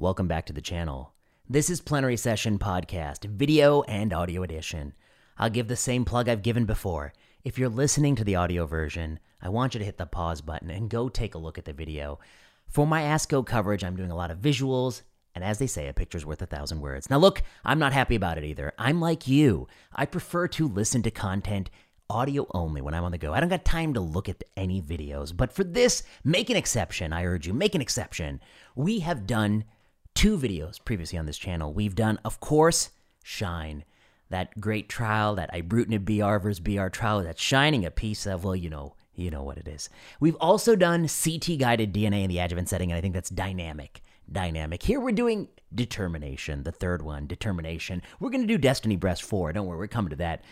Welcome back to the channel. This is Plenary Session Podcast, video and audio edition. I'll give the same plug I've given before. If you're listening to the audio version, I want you to hit the pause button and go take a look at the video. For my ASCO coverage, I'm doing a lot of visuals, and as they say, a picture's worth a thousand words. Now, look, I'm not happy about it either. I'm like you. I prefer to listen to content audio only when I'm on the go. I don't got time to look at any videos. But for this, make an exception. I urge you, make an exception. We have done two videos previously on this channel. We've done, of course, Shine, that great trial, that ibrutinib BR versus BR trial that's shining a piece of, well, you know, you know what it is. We've also done CT guided DNA in the adjuvant setting, and I think that's dynamic. Dynamic. Here we're doing determination, the third one, determination. We're going to do Destiny Breast 4. Don't worry, we're coming to that.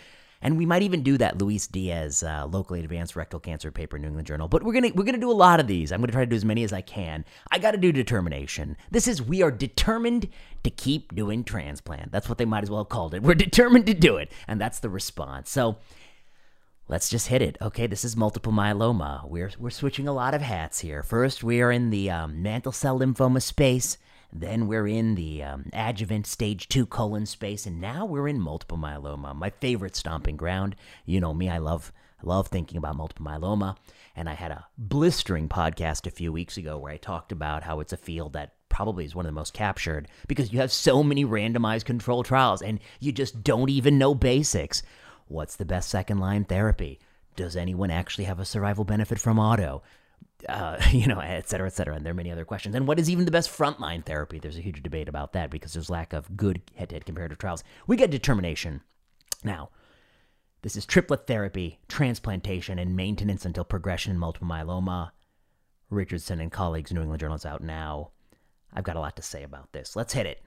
And we might even do that Luis Diaz uh, locally advanced rectal cancer paper in New England Journal. But we're gonna we're gonna do a lot of these. I'm gonna try to do as many as I can. I got to do determination. This is we are determined to keep doing transplant. That's what they might as well have called it. We're determined to do it, and that's the response. So. Let's just hit it. Okay, this is multiple myeloma. We're, we're switching a lot of hats here. First, we are in the um, mantle cell lymphoma space. Then we're in the um, adjuvant stage two colon space, and now we're in multiple myeloma, my favorite stomping ground. You know me, I love love thinking about multiple myeloma, and I had a blistering podcast a few weeks ago where I talked about how it's a field that probably is one of the most captured because you have so many randomized control trials and you just don't even know basics. What's the best second line therapy? Does anyone actually have a survival benefit from auto? Uh, you know, et cetera, et cetera. And there are many other questions. And what is even the best frontline therapy? There's a huge debate about that because there's lack of good head-to-head comparative trials. We get determination. Now, this is triplet therapy, transplantation, and maintenance until progression in multiple myeloma. Richardson and colleagues, New England Journal is out now. I've got a lot to say about this. Let's hit it.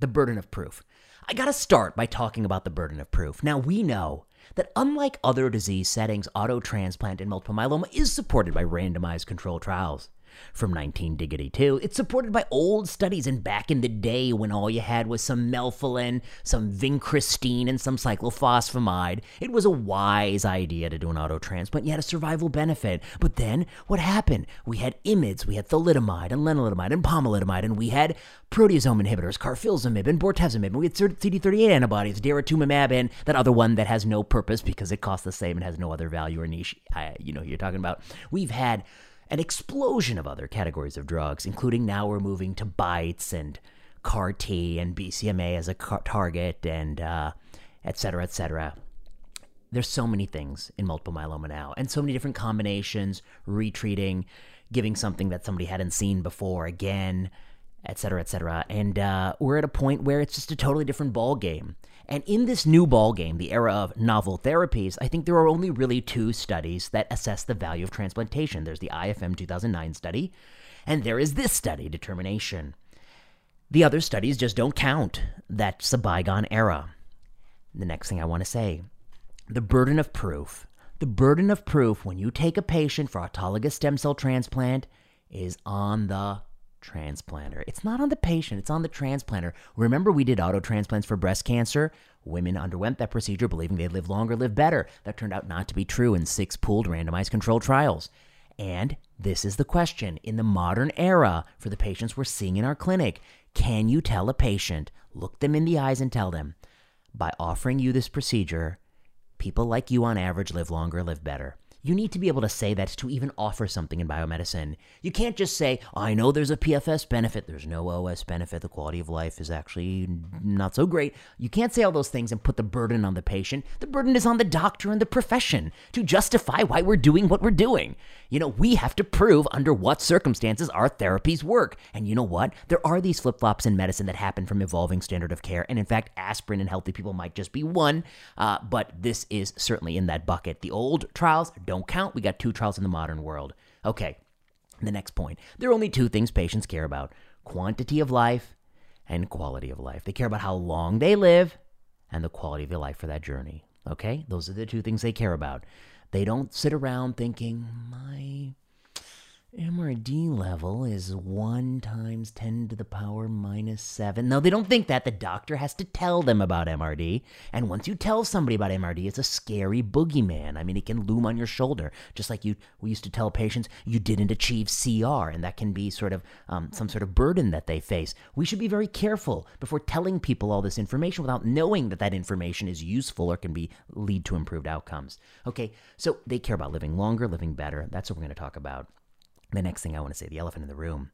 The burden of proof. I got to start by talking about the burden of proof. Now, we know that unlike other disease settings, auto transplant in multiple myeloma is supported by randomized controlled trials from 1982. It's supported by old studies and back in the day when all you had was some melphalan, some vincristine, and some cyclophosphamide. It was a wise idea to do an auto transplant. You had a survival benefit. But then what happened? We had IMiDs, we had thalidomide and lenalidomide and pomalidomide, and we had proteasome inhibitors, carfilzomib and bortezomib, and we had CD38 antibodies, daratumumab, and that other one that has no purpose because it costs the same and has no other value or niche. I, you know who you're talking about. We've had an explosion of other categories of drugs, including now we're moving to BiTEs and CAR T and BCMA as a target and uh, et cetera, et cetera. There's so many things in multiple myeloma now, and so many different combinations, retreating, giving something that somebody hadn't seen before again, et cetera, et cetera. And uh, we're at a point where it's just a totally different ball game. And in this new ball game, the era of novel therapies, I think there are only really two studies that assess the value of transplantation. There's the IFM 2009 study, and there is this study, Determination. The other studies just don't count. That's a bygone era. The next thing I want to say the burden of proof. The burden of proof when you take a patient for autologous stem cell transplant is on the transplanter. It's not on the patient, it's on the transplanter. Remember, we did auto transplants for breast cancer? Women underwent that procedure believing they'd live longer, live better. That turned out not to be true in six pooled randomized controlled trials. And this is the question in the modern era for the patients we're seeing in our clinic. Can you tell a patient, look them in the eyes and tell them, by offering you this procedure, people like you on average live longer, live better? You need to be able to say that to even offer something in biomedicine. You can't just say, I know there's a PFS benefit, there's no OS benefit, the quality of life is actually not so great. You can't say all those things and put the burden on the patient. The burden is on the doctor and the profession to justify why we're doing what we're doing. You know, we have to prove under what circumstances our therapies work. And you know what? There are these flip flops in medicine that happen from evolving standard of care. And in fact, aspirin in healthy people might just be one, uh, but this is certainly in that bucket. The old trials don't don't count. We got two trials in the modern world. Okay, the next point. There are only two things patients care about quantity of life and quality of life. They care about how long they live and the quality of their life for that journey. Okay, those are the two things they care about. They don't sit around thinking, my MRD level is 1 times 10 to the power minus 7. No, they don't think that. The doctor has to tell them about MRD. And once you tell somebody about MRD, it's a scary boogeyman. I mean, it can loom on your shoulder, just like you we used to tell patients you didn't achieve CR, and that can be sort of um, some sort of burden that they face. We should be very careful before telling people all this information without knowing that that information is useful or can be lead to improved outcomes. Okay, so they care about living longer, living better. That's what we're going to talk about. The next thing I want to say, the elephant in the room.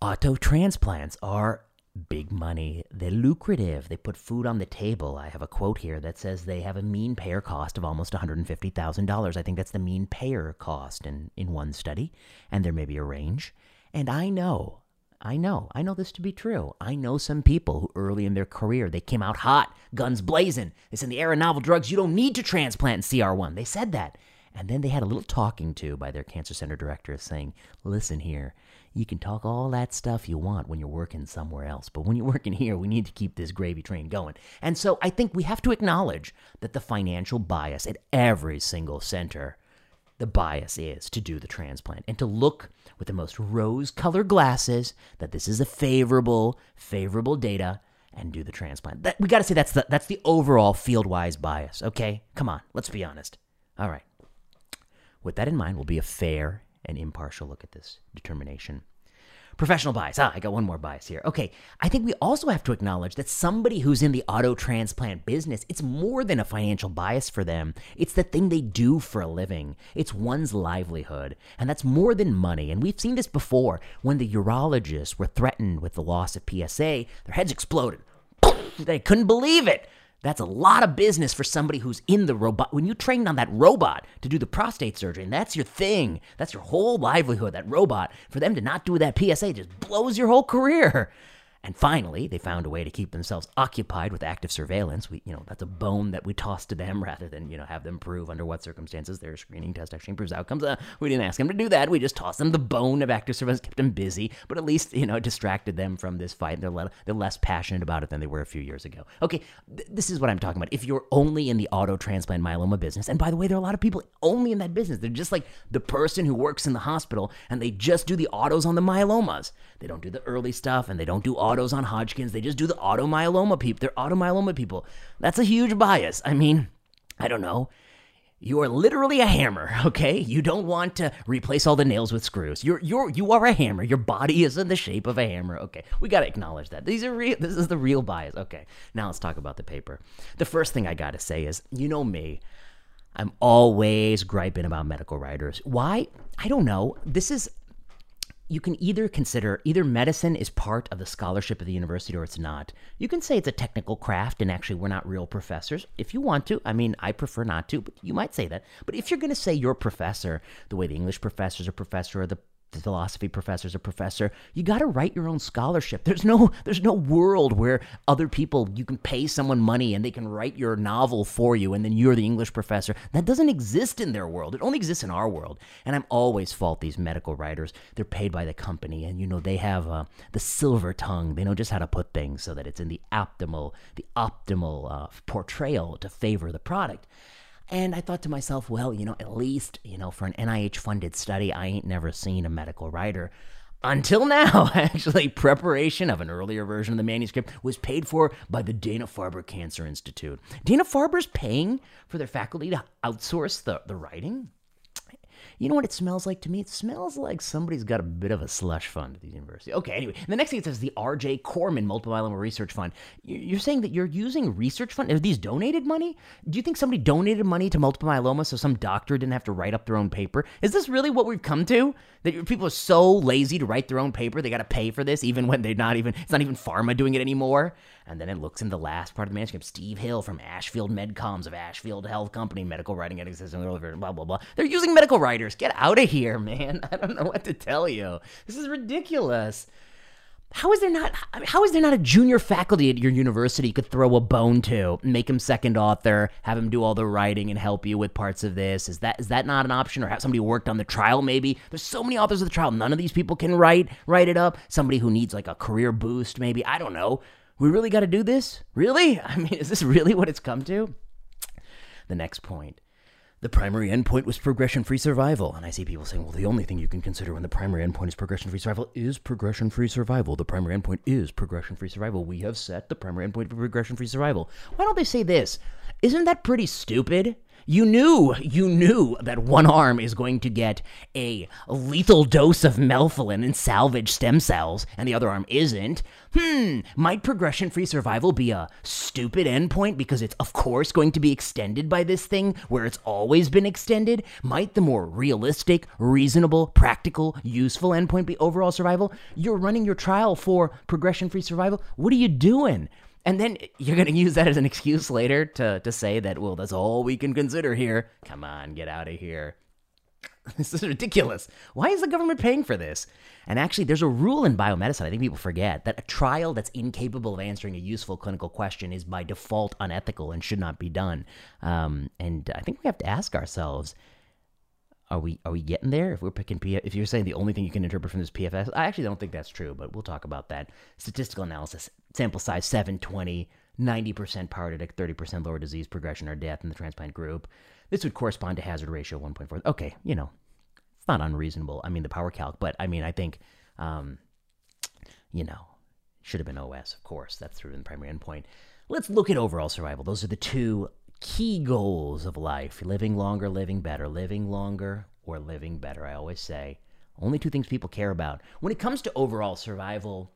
Auto transplants are big money. They're lucrative. They put food on the table. I have a quote here that says they have a mean payer cost of almost $150,000. I think that's the mean payer cost in, in one study, and there may be a range. And I know, I know, I know this to be true. I know some people who early in their career, they came out hot, guns blazing. They said, in the era of novel drugs, you don't need to transplant in CR1. They said that. And then they had a little talking to by their cancer center director saying, listen here, you can talk all that stuff you want when you're working somewhere else, but when you're working here, we need to keep this gravy train going. And so I think we have to acknowledge that the financial bias at every single center, the bias is to do the transplant and to look with the most rose colored glasses that this is a favorable, favorable data and do the transplant. That, we got to say that's the, that's the overall field wise bias, okay? Come on, let's be honest. All right. With that in mind, will be a fair and impartial look at this determination. Professional bias. Ah, I got one more bias here. Okay, I think we also have to acknowledge that somebody who's in the auto transplant business, it's more than a financial bias for them. It's the thing they do for a living. It's one's livelihood. And that's more than money. And we've seen this before. When the urologists were threatened with the loss of PSA, their heads exploded. They couldn't believe it. That's a lot of business for somebody who's in the robot. When you trained on that robot to do the prostate surgery, and that's your thing, that's your whole livelihood, that robot, for them to not do that PSA just blows your whole career. And finally, they found a way to keep themselves occupied with active surveillance. We, you know, that's a bone that we toss to them rather than, you know, have them prove under what circumstances their screening test actually improves outcomes. Uh, we didn't ask them to do that. We just tossed them the bone of active surveillance, kept them busy, but at least, you know, distracted them from this fight. They're, le- they're less passionate about it than they were a few years ago. Okay, th- this is what I'm talking about. If you're only in the auto transplant myeloma business, and by the way, there are a lot of people only in that business. They're just like the person who works in the hospital and they just do the autos on the myelomas. They don't do the early stuff and they don't do autos on Hodgkin's. They just do the automyeloma people. They're automyeloma people. That's a huge bias. I mean, I don't know. You are literally a hammer, okay? You don't want to replace all the nails with screws. You're you're you are a hammer. Your body is in the shape of a hammer. Okay. We got to acknowledge that. These are real this is the real bias. Okay. Now let's talk about the paper. The first thing I got to say is, you know me. I'm always griping about medical writers. Why? I don't know. This is you can either consider either medicine is part of the scholarship of the university or it's not. You can say it's a technical craft and actually we're not real professors if you want to. I mean, I prefer not to, but you might say that. But if you're going to say you're a professor, the way the English professors are professor or the philosophy professor's a professor. You got to write your own scholarship. There's no there's no world where other people you can pay someone money and they can write your novel for you and then you're the English professor. That doesn't exist in their world. It only exists in our world. And I'm always fault these medical writers. They're paid by the company and you know they have uh, the silver tongue. They know just how to put things so that it's in the optimal the optimal uh, portrayal to favor the product. And I thought to myself, well, you know, at least, you know, for an NIH funded study, I ain't never seen a medical writer. Until now, actually, preparation of an earlier version of the manuscript was paid for by the Dana Farber Cancer Institute. Dana Farber's paying for their faculty to outsource the, the writing? You know what it smells like to me? It smells like somebody's got a bit of a slush fund at the university. Okay, anyway, the next thing it says the R.J. Corman Multiple Myeloma Research Fund. You're saying that you're using research fund? Are these donated money? Do you think somebody donated money to multiple myeloma so some doctor didn't have to write up their own paper? Is this really what we've come to? That people are so lazy to write their own paper, they got to pay for this, even when they're not even, it's not even pharma doing it anymore. And then it looks in the last part of the manuscript. Steve Hill from Ashfield MedComms of Ashfield Health Company, medical writing ethics, blah, blah, blah. They're using medical writers. Get out of here, man. I don't know what to tell you. This is ridiculous. How is there not how is there not a junior faculty at your university you could throw a bone to, make him second author, have him do all the writing and help you with parts of this? Is that is that not an option? Or have somebody worked on the trial maybe? There's so many authors of the trial. None of these people can write write it up. Somebody who needs like a career boost, maybe. I don't know. We really got to do this? Really? I mean, is this really what it's come to? The next point. The primary endpoint was progression free survival. And I see people saying, well, the only thing you can consider when the primary endpoint is progression free survival is progression free survival. The primary endpoint is progression free survival. We have set the primary endpoint for progression free survival. Why don't they say this? Isn't that pretty stupid? You knew, you knew that one arm is going to get a lethal dose of melphalan and salvage stem cells, and the other arm isn't. Hmm, might progression free survival be a stupid endpoint because it's, of course, going to be extended by this thing where it's always been extended? Might the more realistic, reasonable, practical, useful endpoint be overall survival? You're running your trial for progression free survival. What are you doing? And then you're going to use that as an excuse later to, to say that, well, that's all we can consider here. Come on, get out of here. This is ridiculous. Why is the government paying for this? And actually, there's a rule in biomedicine, I think people forget, that a trial that's incapable of answering a useful clinical question is by default unethical and should not be done. Um, and I think we have to ask ourselves are we are we getting there? If we're picking if you're saying the only thing you can interpret from this PFS, I actually don't think that's true, but we'll talk about that. Statistical analysis, sample size 720, 90% power to 30% lower disease progression or death in the transplant group. This would correspond to hazard ratio 1.4. Okay, you know, it's not unreasonable. I mean, the power calc, but I mean, I think, um, you know, should have been OS, of course. That's through the primary endpoint. Let's look at overall survival. Those are the two key goals of life living longer, living better, living longer or living better. I always say only two things people care about. When it comes to overall survival,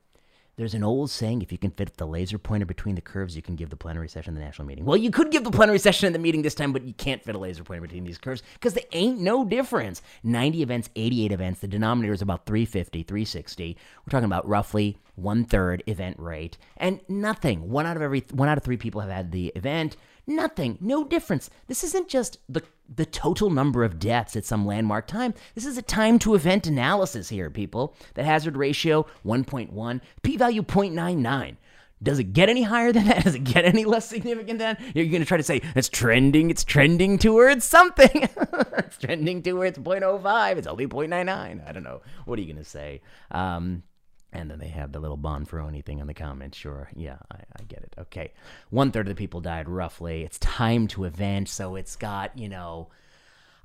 there's an old saying if you can fit the laser pointer between the curves, you can give the plenary session the national meeting. Well, you could give the plenary session in the meeting this time, but you can't fit a laser pointer between these curves because there ain't no difference. 90 events, 88 events. The denominator is about 350, 360. We're talking about roughly one third event rate, and nothing. One out of every one out of three people have had the event. Nothing, no difference. This isn't just the the total number of deaths at some landmark time. This is a time to event analysis here, people. The hazard ratio 1.1, p value 0.99. Does it get any higher than that? Does it get any less significant than that? You're going to try to say it's trending, it's trending towards something. it's trending towards 0.05. It's only 0.99. I don't know. What are you going to say? Um, and then they have the little Bonferroni thing in the comments. Sure, yeah, I, I get it. Okay, one third of the people died roughly. It's time to event, so it's got you know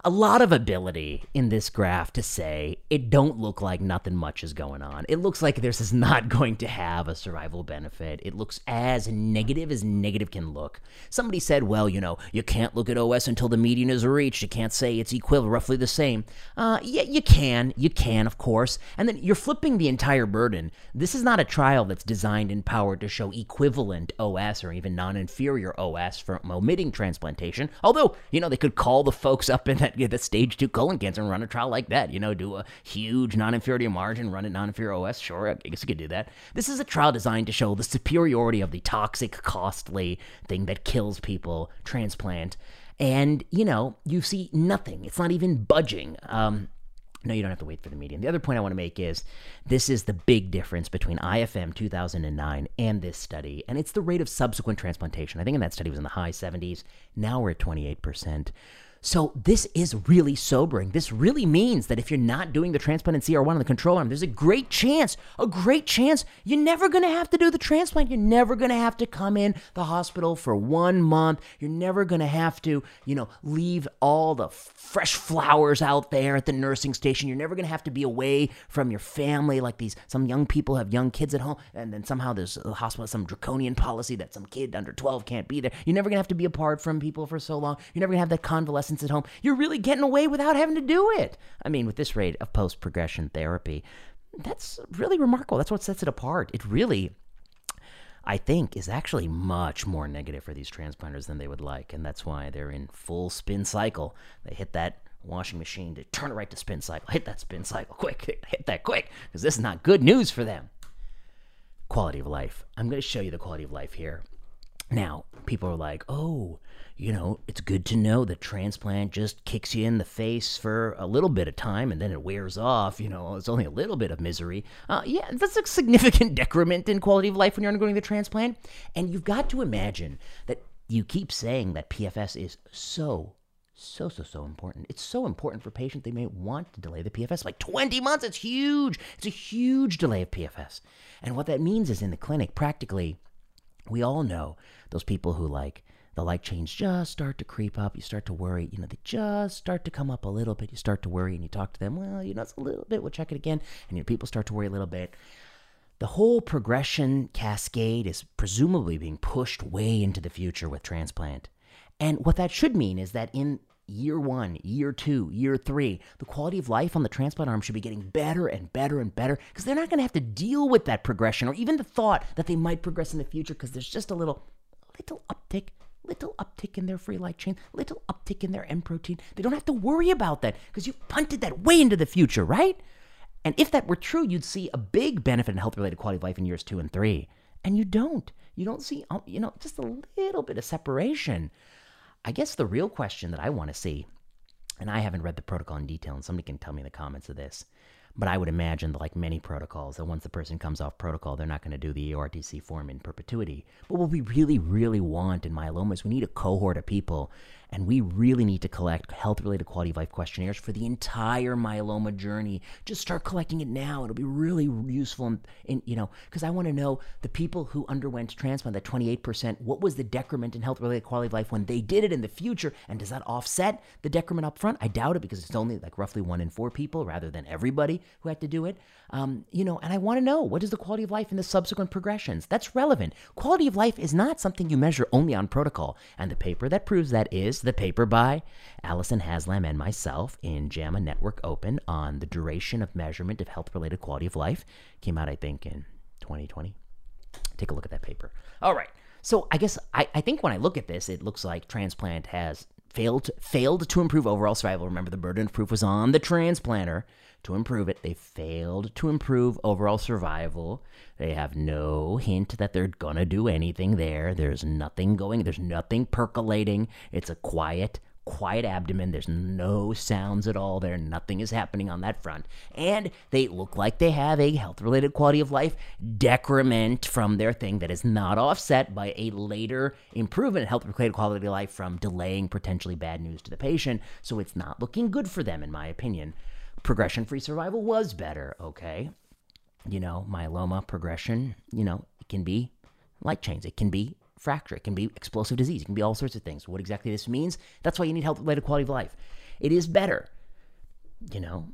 a lot of ability in this graph to say it don't look like nothing much is going on. It looks like this is not going to have a survival benefit. It looks as negative as negative can look. Somebody said, well, you know, you can't look at OS until the median is reached. You can't say it's equivalent, roughly the same. Uh, yeah, you can. You can, of course. And then you're flipping the entire burden. This is not a trial that's designed and powered to show equivalent OS or even non-inferior OS from omitting transplantation. Although, you know, they could call the folks up in that get the stage two colon cancer and run a trial like that. You know, do a huge non-inferiority margin, run a non-inferior OS. Sure, I guess you could do that. This is a trial designed to show the superiority of the toxic, costly thing that kills people, transplant. And, you know, you see nothing. It's not even budging. Um, no, you don't have to wait for the median. The other point I want to make is this is the big difference between IFM 2009 and this study, and it's the rate of subsequent transplantation. I think in that study was in the high 70s. Now we're at 28%. So this is really sobering. This really means that if you're not doing the transplant in CR1 on the control arm, there's a great chance, a great chance you're never going to have to do the transplant. You're never going to have to come in the hospital for one month. You're never going to have to, you know, leave all the fresh flowers out there at the nursing station. You're never going to have to be away from your family like these some young people have young kids at home and then somehow there's a hospital some draconian policy that some kid under 12 can't be there. You're never going to have to be apart from people for so long. You're never going to have that convalescence at home, you're really getting away without having to do it. I mean, with this rate of post progression therapy, that's really remarkable. That's what sets it apart. It really, I think, is actually much more negative for these transplanters than they would like. And that's why they're in full spin cycle. They hit that washing machine to turn it right to spin cycle. Hit that spin cycle quick. Hit that quick because this is not good news for them. Quality of life. I'm going to show you the quality of life here. Now, people are like, oh, you know, it's good to know that transplant just kicks you in the face for a little bit of time and then it wears off. You know, it's only a little bit of misery. Uh, yeah, that's a significant decrement in quality of life when you're undergoing the transplant. And you've got to imagine that you keep saying that PFS is so so so so important it's so important for patients they may want to delay the pfs like 20 months it's huge it's a huge delay of pfs and what that means is in the clinic practically we all know those people who like the light chains just start to creep up. You start to worry. You know, they just start to come up a little bit. You start to worry and you talk to them. Well, you know, it's a little bit. We'll check it again. And your people start to worry a little bit. The whole progression cascade is presumably being pushed way into the future with transplant. And what that should mean is that in year one, year two, year three, the quality of life on the transplant arm should be getting better and better and better because they're not going to have to deal with that progression or even the thought that they might progress in the future because there's just a little, little uptick little uptick in their free light chain, little uptick in their M protein. They don't have to worry about that because you've punted that way into the future, right? And if that were true, you'd see a big benefit in health related quality of life in years two and three. And you don't. You don't see, um, you know, just a little bit of separation. I guess the real question that I want to see, and I haven't read the protocol in detail, and somebody can tell me in the comments of this, but I would imagine that, like many protocols, that once the person comes off protocol, they're not going to do the EORTC form in perpetuity. But what we really, really want in myeloma is we need a cohort of people and we really need to collect health related quality of life questionnaires for the entire myeloma journey. Just start collecting it now. It'll be really useful. In, in you know, because I want to know the people who underwent transplant, that 28%, what was the decrement in health related quality of life when they did it in the future? And does that offset the decrement up front? I doubt it because it's only like roughly one in four people rather than everybody who had to do it. Um, you know, and I want to know what is the quality of life in the subsequent progressions. That's relevant. Quality of life is not something you measure only on protocol. And the paper that proves that is the paper by Alyson Haslam and myself in JAMA Network Open on the duration of measurement of health related quality of life. Came out, I think, in 2020. Take a look at that paper. All right. So I guess I, I think when I look at this, it looks like transplant has failed failed to improve overall survival. Remember, the burden of proof was on the transplanter to improve it. They failed to improve overall survival. They have no hint that they're gonna do anything there. There's nothing going. There's nothing percolating. It's a quiet quiet abdomen. There's no sounds at all there. Nothing is happening on that front. And they look like they have a health related quality of life decrement from their thing that is not offset by a later improvement in health related quality of life from delaying potentially bad news to the patient. So it's not looking good for them, in my opinion. Progression free survival was better, okay? You know, myeloma progression, you know, it can be light chains, it can be fracture. It can be explosive disease. It can be all sorts of things. What exactly this means, that's why you need health related quality of life. It is better. You know,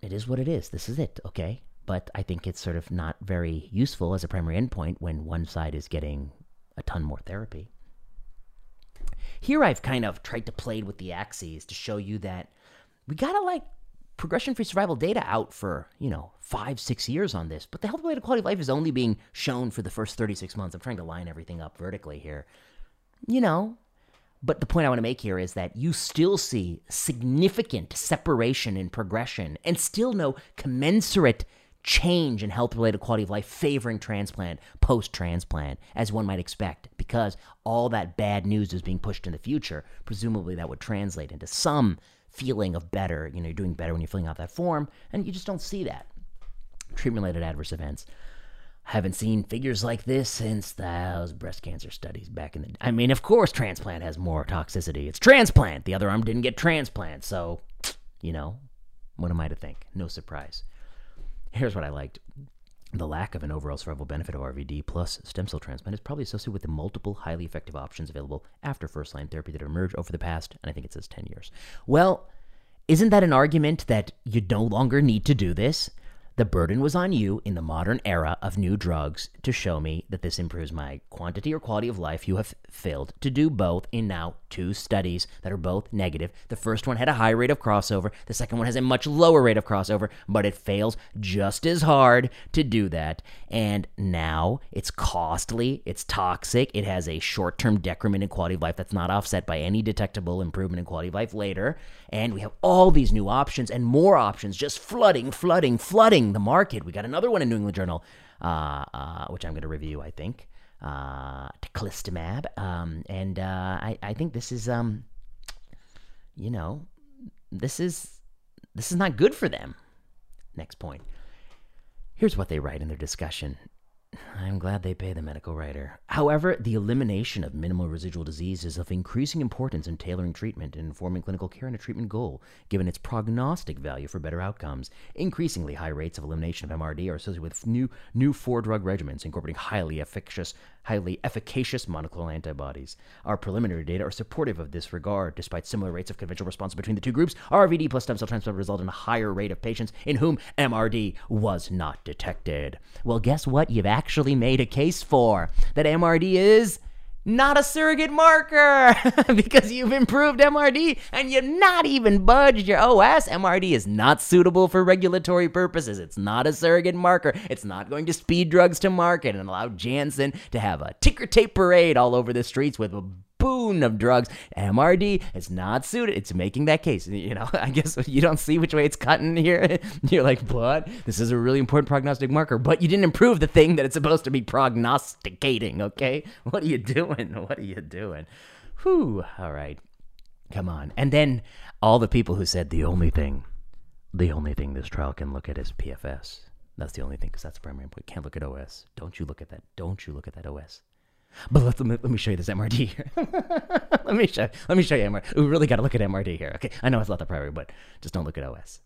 it is what it is. This is it, okay? But I think it's sort of not very useful as a primary endpoint when one side is getting a ton more therapy. Here I've kind of tried to play with the axes to show you that we gotta like progression free survival data out for, you know, five, six years on this, but the health related quality of life is only being shown for the first 36 months. I'm trying to line everything up vertically here. You know, but the point I want to make here is that you still see significant separation in progression and still no commensurate change in health related quality of life favoring transplant post transplant, as one might expect, because all that bad news is being pushed in the future. Presumably, that would translate into some feeling of better. You know, you're doing better when you're filling out that form, and you just don't see that. Treatment related adverse events. Haven't seen figures like this since those breast cancer studies back in the. I mean, of course, transplant has more toxicity. It's transplant. The other arm didn't get transplant, so you know, what am I to think? No surprise. Here's what I liked. The lack of an overall survival benefit of RVD plus stem cell transplant is probably associated with the multiple highly effective options available after first line therapy that emerged over the past, and I think it says 10 years. Well, isn't that an argument that you no longer need to do this? The burden was on you in the modern era of new drugs to show me that this improves my quantity or quality of life. You have failed to do both in now two studies that are both negative. The first one had a high rate of crossover, the second one has a much lower rate of crossover, but it fails just as hard to do that. And now it's costly, it's toxic, it has a short term decrement in quality of life that's not offset by any detectable improvement in quality of life later. And we have all these new options and more options just flooding, flooding, flooding the market. We got another one in New England Journal, uh, uh, which I'm going to review, I think, uh, teclistamab. Um, and uh, I, I think this is, um, you know, this is this is not good for them. Next point. Here's what they write in their discussion. I'm glad they pay the medical writer. However, the elimination of minimal residual disease is of increasing importance in tailoring treatment and informing clinical care and a treatment goal, given its prognostic value for better outcomes. Increasingly high rates of elimination of MRD are associated with new new four drug regimens incorporating highly efficacious highly efficacious monoclonal antibodies. Our preliminary data are supportive of this regard. Despite similar rates of conventional response between the two groups, RVD plus stem cell transplant result in a higher rate of patients in whom MRD was not detected. Well, guess what? You've actually made a case for that MRD is not a surrogate marker because you've improved MRD and you've not even budged your OS. MRD is not suitable for regulatory purposes. It's not a surrogate marker. It's not going to speed drugs to market and allow Janssen to have a ticker tape parade all over the streets with a boon of drugs. MRD is not suited. It's making that case. You know, I guess you don't see which way it's cutting here. You're like, but this is a really important prognostic marker, but you didn't improve the thing that it's supposed to be prognosticating, okay? What are you doing? What are you doing? Whew. All right. Come on. And then all the people who said the only thing, the only thing this trial can look at is PFS. That's the only thing, because that's the primary endpoint. Can't look at OS. Don't you look at that. Don't you look at that OS. But let, me, let me show you this MRD here. let me show let me show you MRD. We really got to look at MRD here. Okay, I know it's not the priority, but just don't look at OS.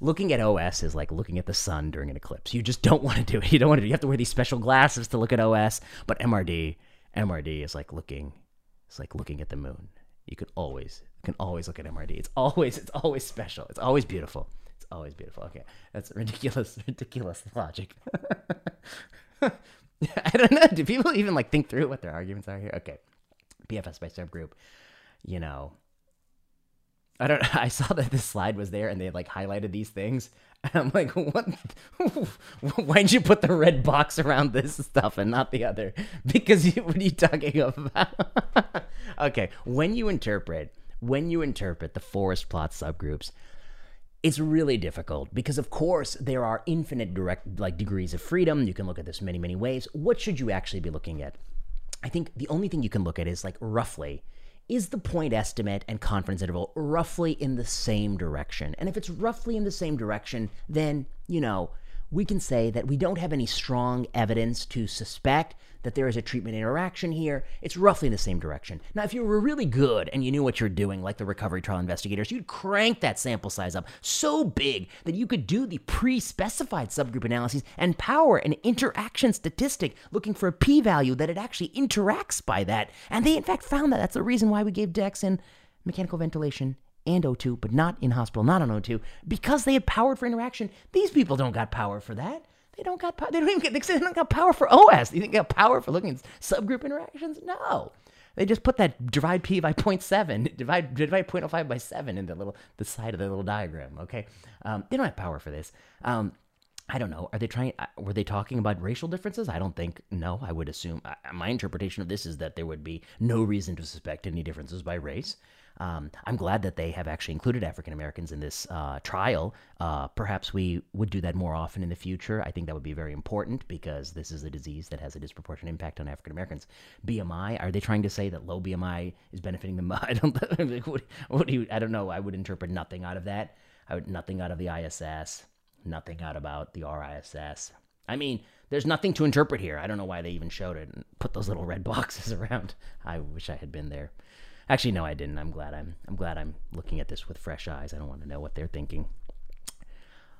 Looking at OS is like looking at the sun during an eclipse. You just don't want to do it. You don't want to. You have to wear these special glasses to look at OS. But MRD, MRD is like looking. It's like looking at the moon. You can always, you can always look at MRD. It's always, it's always special. It's always beautiful. It's always beautiful. Okay, that's ridiculous, ridiculous logic. I don't know. Do people even like think through what their arguments are here? Okay, PFS by subgroup. You know, I don't. I saw that this slide was there, and they like highlighted these things. And I'm like, what? Why'd you put the red box around this stuff and not the other? Because you, what are you talking about? okay, when you interpret when you interpret the forest plot subgroups, it's really difficult because of course there are infinite direct like degrees of freedom. You can look at this many many ways. What should you actually be looking at? I think the only thing you can look at is like roughly is the point estimate and confidence interval roughly in the same direction? And if it's roughly in the same direction then you know we can say that we don't have any strong evidence to suspect that there is a treatment interaction here. It's roughly in the same direction. Now, if you were really good and you knew what you're doing, like the recovery trial investigators, you'd crank that sample size up so big that you could do the pre specified subgroup analyses and power an interaction statistic looking for a p value that it actually interacts by that. And they, in fact, found that. That's the reason why we gave Dex in mechanical ventilation and O2, but not in hospital, not on O2, because they had powered for interaction. These people don't got power for that. They don't got. They don't even get. They don't got power for OS. You think they got power for looking at subgroup interactions? No. They just put that divide p by 0.7, divide divide 0.05 by 7 in the little the side of the little diagram. Okay, um, they don't have power for this. Um, I don't know. Are they trying? Uh, were they talking about racial differences? I don't think. No, I would assume. Uh, my interpretation of this is that there would be no reason to suspect any differences by race. Um, I'm glad that they have actually included African Americans in this uh, trial. Uh, perhaps we would do that more often in the future. I think that would be very important because this is a disease that has a disproportionate impact on African Americans. BMI, are they trying to say that low BMI is benefiting them? I don't. what, what do you? I don't know. I would interpret nothing out of that. I would nothing out of the ISS. Nothing out about the RISS. I mean, there's nothing to interpret here. I don't know why they even showed it and put those little red boxes around. I wish I had been there. Actually, no, I didn't. I'm glad I'm I'm glad I'm looking at this with fresh eyes. I don't want to know what they're thinking.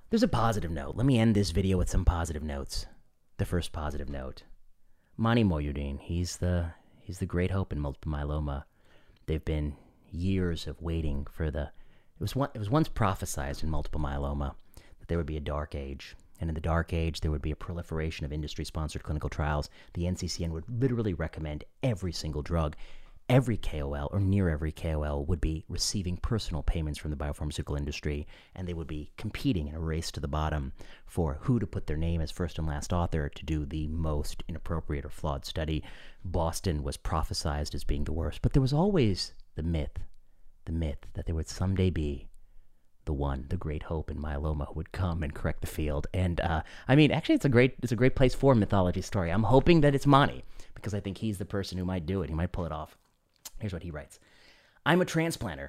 There's a positive note. Let me end this video with some positive notes. The first positive note. Manni Mohyuddin, he's the he's the great hope in multiple myeloma. They've been years of waiting for the it was one, it was once prophesized in multiple myeloma that there would be a dark age. And in the dark age, there would be a proliferation of industry sponsored clinical trials. The NCCN would literally recommend every single drug every KOL or near every KOL would be receiving personal payments from the biopharmaceutical industry, and they would be competing in a race to the bottom for who to put their name as first and last author to do the most inappropriate or flawed study. Boston was prophesized as being the worst, but there was always the myth, the myth that there would someday be the one, the great hope in myeloma who would come and correct the field. And uh, I mean, actually, it's a great, it's a great place for mythology story. I'm hoping that it's Manni because I think he's the person who might do it. He might pull it off. Here's what he writes. I'm a transplanter,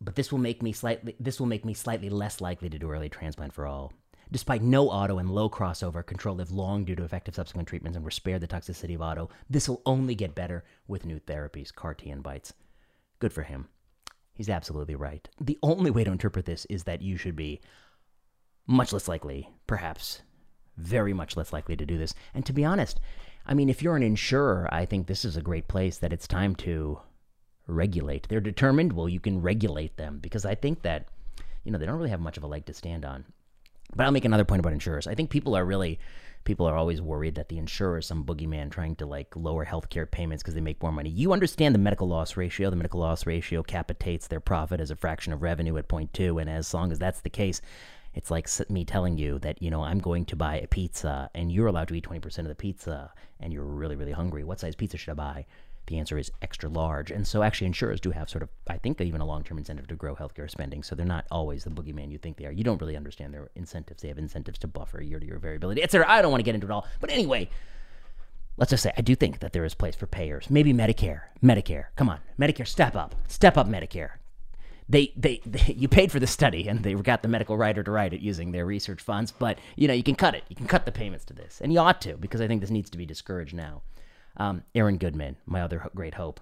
but this will make me slightly this will make me slightly less likely to do early transplant for all. Despite no auto and low crossover, control lived long due to effective subsequent treatments and were spared the toxicity of auto. This will only get better with new therapies, CAR T and BiTEs. Good for him. He's absolutely right. The only way to interpret this is that you should be much less likely, perhaps very much less likely to do this. And to be honest, I mean, if you're an insurer, I think this is a great place that it's time to regulate. They're determined, well, you can regulate them because I think that, you know, they don't really have much of a leg to stand on. But I'll make another point about insurers. I think people are really, people are always worried that the insurer is some boogeyman trying to like lower healthcare payments because they make more money. You understand the medical loss ratio. The medical loss ratio capitates their profit as a fraction of revenue at 0.2. And as long as that's the case, it's like me telling you that, you know, I'm going to buy a pizza and you're allowed to eat 20% of the pizza and you're really, really hungry. What size pizza should I buy? The answer is extra large. And so actually insurers do have sort of, I think, even a long-term incentive to grow healthcare spending. So they're not always the boogeyman you think they are. You don't really understand their incentives. They have incentives to buffer year-to-year variability, etc. I don't want to get into it all. But anyway, let's just say I do think that there is place for payers. Maybe Medicare. Medicare. Come on. Medicare, step up. Step up Medicare they, they, they, you paid for the study and they got the medical writer to write it using their research funds but you know you can cut it you can cut the payments to this and you ought to because i think this needs to be discouraged now um, aaron goodman my other great hope.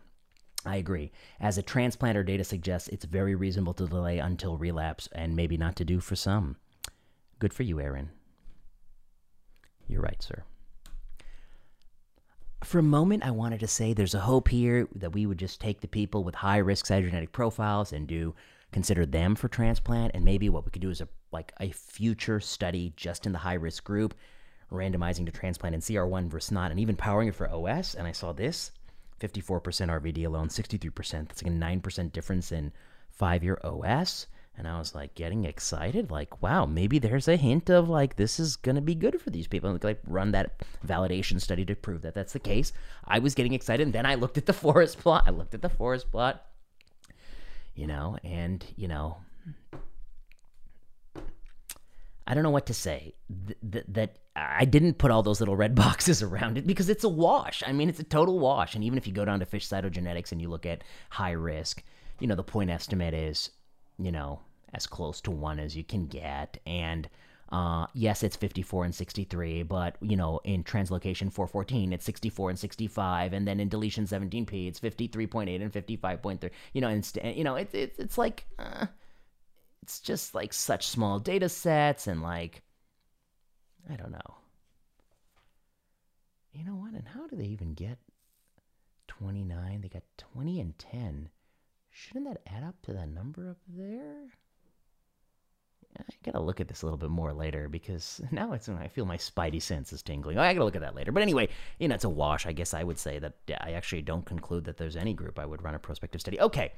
I agree. As a transplanter data suggests it's very reasonable to delay until relapse and maybe not to do for some. Good for you aaron. You're right sir. For a moment, I wanted to say there's a hope here that we would just take the people with high risk cytogenetic profiles and do consider them for transplant, and maybe what we could do is a like a future study just in the high risk group, randomizing to transplant in CR1 versus not, and even powering it for OS. And I saw this: 54% RVD alone, 63%. That's like a nine percent difference in five year OS. And I was like getting excited, like, wow, maybe there's a hint of like this is gonna be good for these people. And like run that validation study to prove that that's the case. I was getting excited, and then I looked at the forest plot. I looked at the forest plot, you know, and you know, I don't know what to say. Th- th- that I didn't put all those little red boxes around it because it's a wash. I mean, it's a total wash. And even if you go down to fish cytogenetics and you look at high risk, you know, the point estimate is, you know, as close to one as you can get. And uh, yes, it's 54 and 63, but you know, in translocation 414, it's 64 and 65, and then in deletion 17p, it's 53.8 and 55.3. You know, and you know, it's it's it's like uh, it's just like such small data sets, and like I don't know. You know what? And how do they even get 29? They got 20 and 10. Shouldn't that add up to that number up there? I gotta look at this a little bit more later because now it's when I feel my spidey sense is tingling. Oh, I gotta look at that later. But anyway, you know, it's a wash. I guess I would say that I actually don't conclude that there's any group I would run a prospective study. Okay,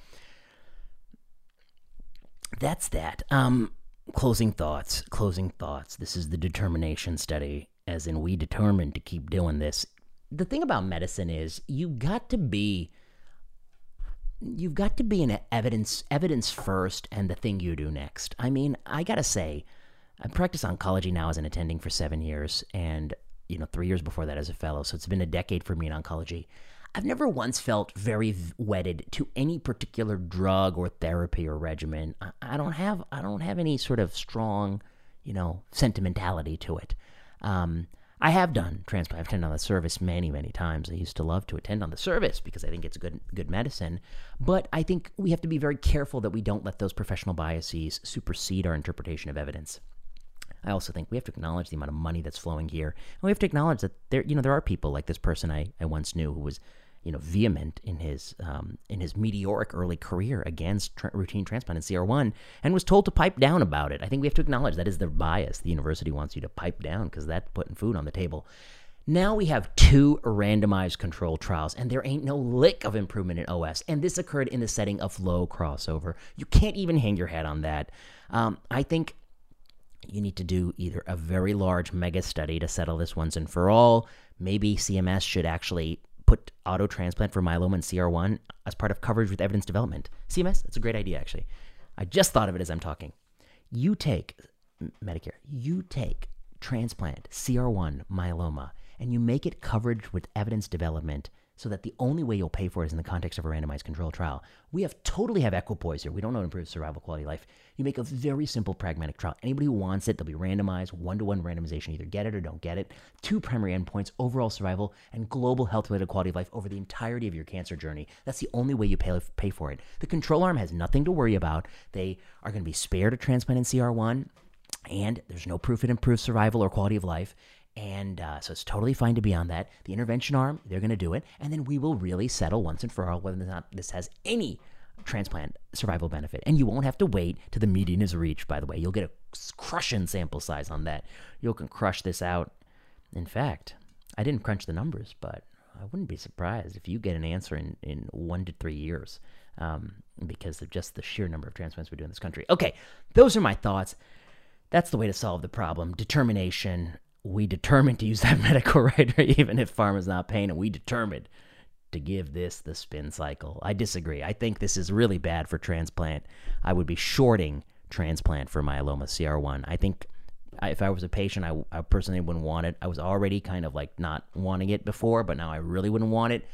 that's that. Um, closing thoughts. Closing thoughts. This is the determination study, as in we determined to keep doing this. The thing about medicine is you got to be you've got to be an evidence evidence first and the thing you do next. I mean, I gotta say, I practice oncology now as an attending for seven years, and you know, three years before that as a fellow. So it's been a decade for me in oncology. I've never once felt very wedded to any particular drug or therapy or regimen. I, don't have I don't have any sort of strong, you know, sentimentality to it. Um, I have done transplant. I've attended on the service many, many times. I used to love to attend on the service because I think it's good, good medicine. But I think we have to be very careful that we don't let those professional biases supersede our interpretation of evidence. I also think we have to acknowledge the amount of money that's flowing here, and we have to acknowledge that there, you know, there are people like this person I, I once knew who was you know, vehement in his um, in his meteoric early career against tra- routine transplant in CR1, and was told to pipe down about it. I think we have to acknowledge that is the bias. The university wants you to pipe down because that's putting food on the table. Now we have two randomized control trials, and there ain't no lick of improvement in OS. And this occurred in the setting of low crossover. You can't even hang your hat on that. Um, I think you need to do either a very large mega study to settle this once and for all. Maybe CMS should actually put auto transplant for myeloma and CR1 as part of coverage with evidence development. CMS, that's a great idea, actually. I just thought of it as I'm talking. You take Medicare, you take transplant, CR1, myeloma, and you make it coverage with evidence development so that the only way you'll pay for it is in the context of a randomized control trial. We have totally have equipoise here. We don't know to improve survival quality of life. You make a very simple pragmatic trial. Anybody who wants it, they'll be randomized, one to one randomization, either get it or don't get it. Two primary endpoints overall survival and global health related quality of life over the entirety of your cancer journey. That's the only way you pay, pay for it. The control arm has nothing to worry about. They are going to be spared a transplant in CR1 and there's no proof it improves survival or quality of life. And uh, so it's totally fine to be on that. The intervention arm, they're going to do it. And then we will really settle once and for all whether or not this has any transplant survival benefit. And you won't have to wait till the median is reached, by the way. You'll get a crushing sample size on that. You can crush this out. In fact, I didn't crunch the numbers, but I wouldn't be surprised if you get an answer in, in one to three years um, because of just the sheer number of transplants we do in this country. Okay, those are my thoughts. That's the way to solve the problem. Determination, we determined to use that medical writer even if pharma's not paying and we determined to give this the spin cycle. I disagree. I think this is really bad for transplant. I would be shorting transplant for myeloma cr1 i think if i was a patient I, I personally wouldn't want it. I was already kind of like not wanting it before but now i really wouldn't want it.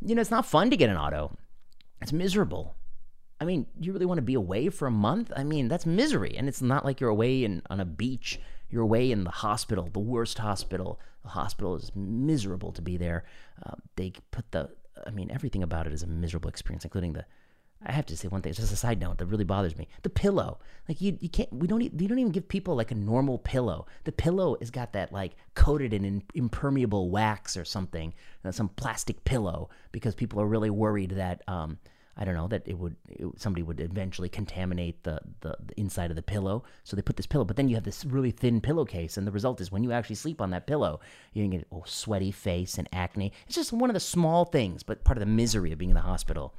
You know it's not fun to get an auto. It's miserable. I mean, you really want to be away for a month? I mean, that's misery. And it's not like you're away in, on a beach you're away in the hospital, the worst hospital. The hospital is miserable to be there. Uh, they put the, I mean, everything about it is a miserable experience, including the. I have to say one thing. It's just a side note that really bothers me. The pillow, like you, you can't. We don't. You don't even give people like a normal pillow. The pillow has got that like coated in impermeable wax or something, uh, some plastic pillow, because people are really worried that um, I don't know that it would it, somebody would eventually contaminate the, the, the inside of the pillow. So they put this pillow, but then you have this really thin pillowcase, and the result is when you actually sleep on that pillow, you get a sweaty face and acne. It's just one of the small things, but part of the misery of being in the hospital.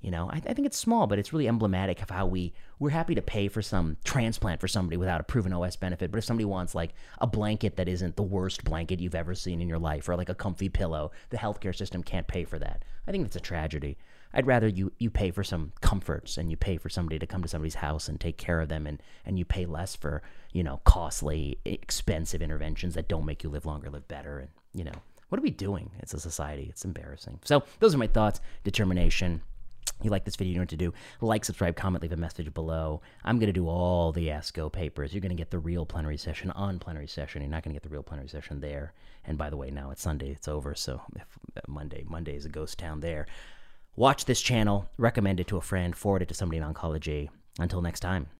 You know, I, I, think it's small, but it's really emblematic of how we we're happy to pay for some transplant for somebody without a proven OS benefit. But if somebody wants like a blanket that isn't the worst blanket you've ever seen in your life, or like a comfy pillow, the healthcare system can't pay for that. I think it's a tragedy. I'd rather you you pay for some comforts and you pay for somebody to come to somebody's house and take care of them and and you pay less for you know costly expensive interventions that don't make you live longer live better and you know what are we doing as a society it's embarrassing so those are my thoughts determination you like this video, you know what to do. Like, subscribe, comment, leave a message below. I'm going to do all the ASCO papers. You're going to get the real plenary session on plenary session. You're not going to get the real plenary session there. And by the way, now it's Sunday, it's over. So uh, Monday, Monday is a ghost town there. Watch this channel, recommend it to a friend, forward it to somebody in oncology. Until next time.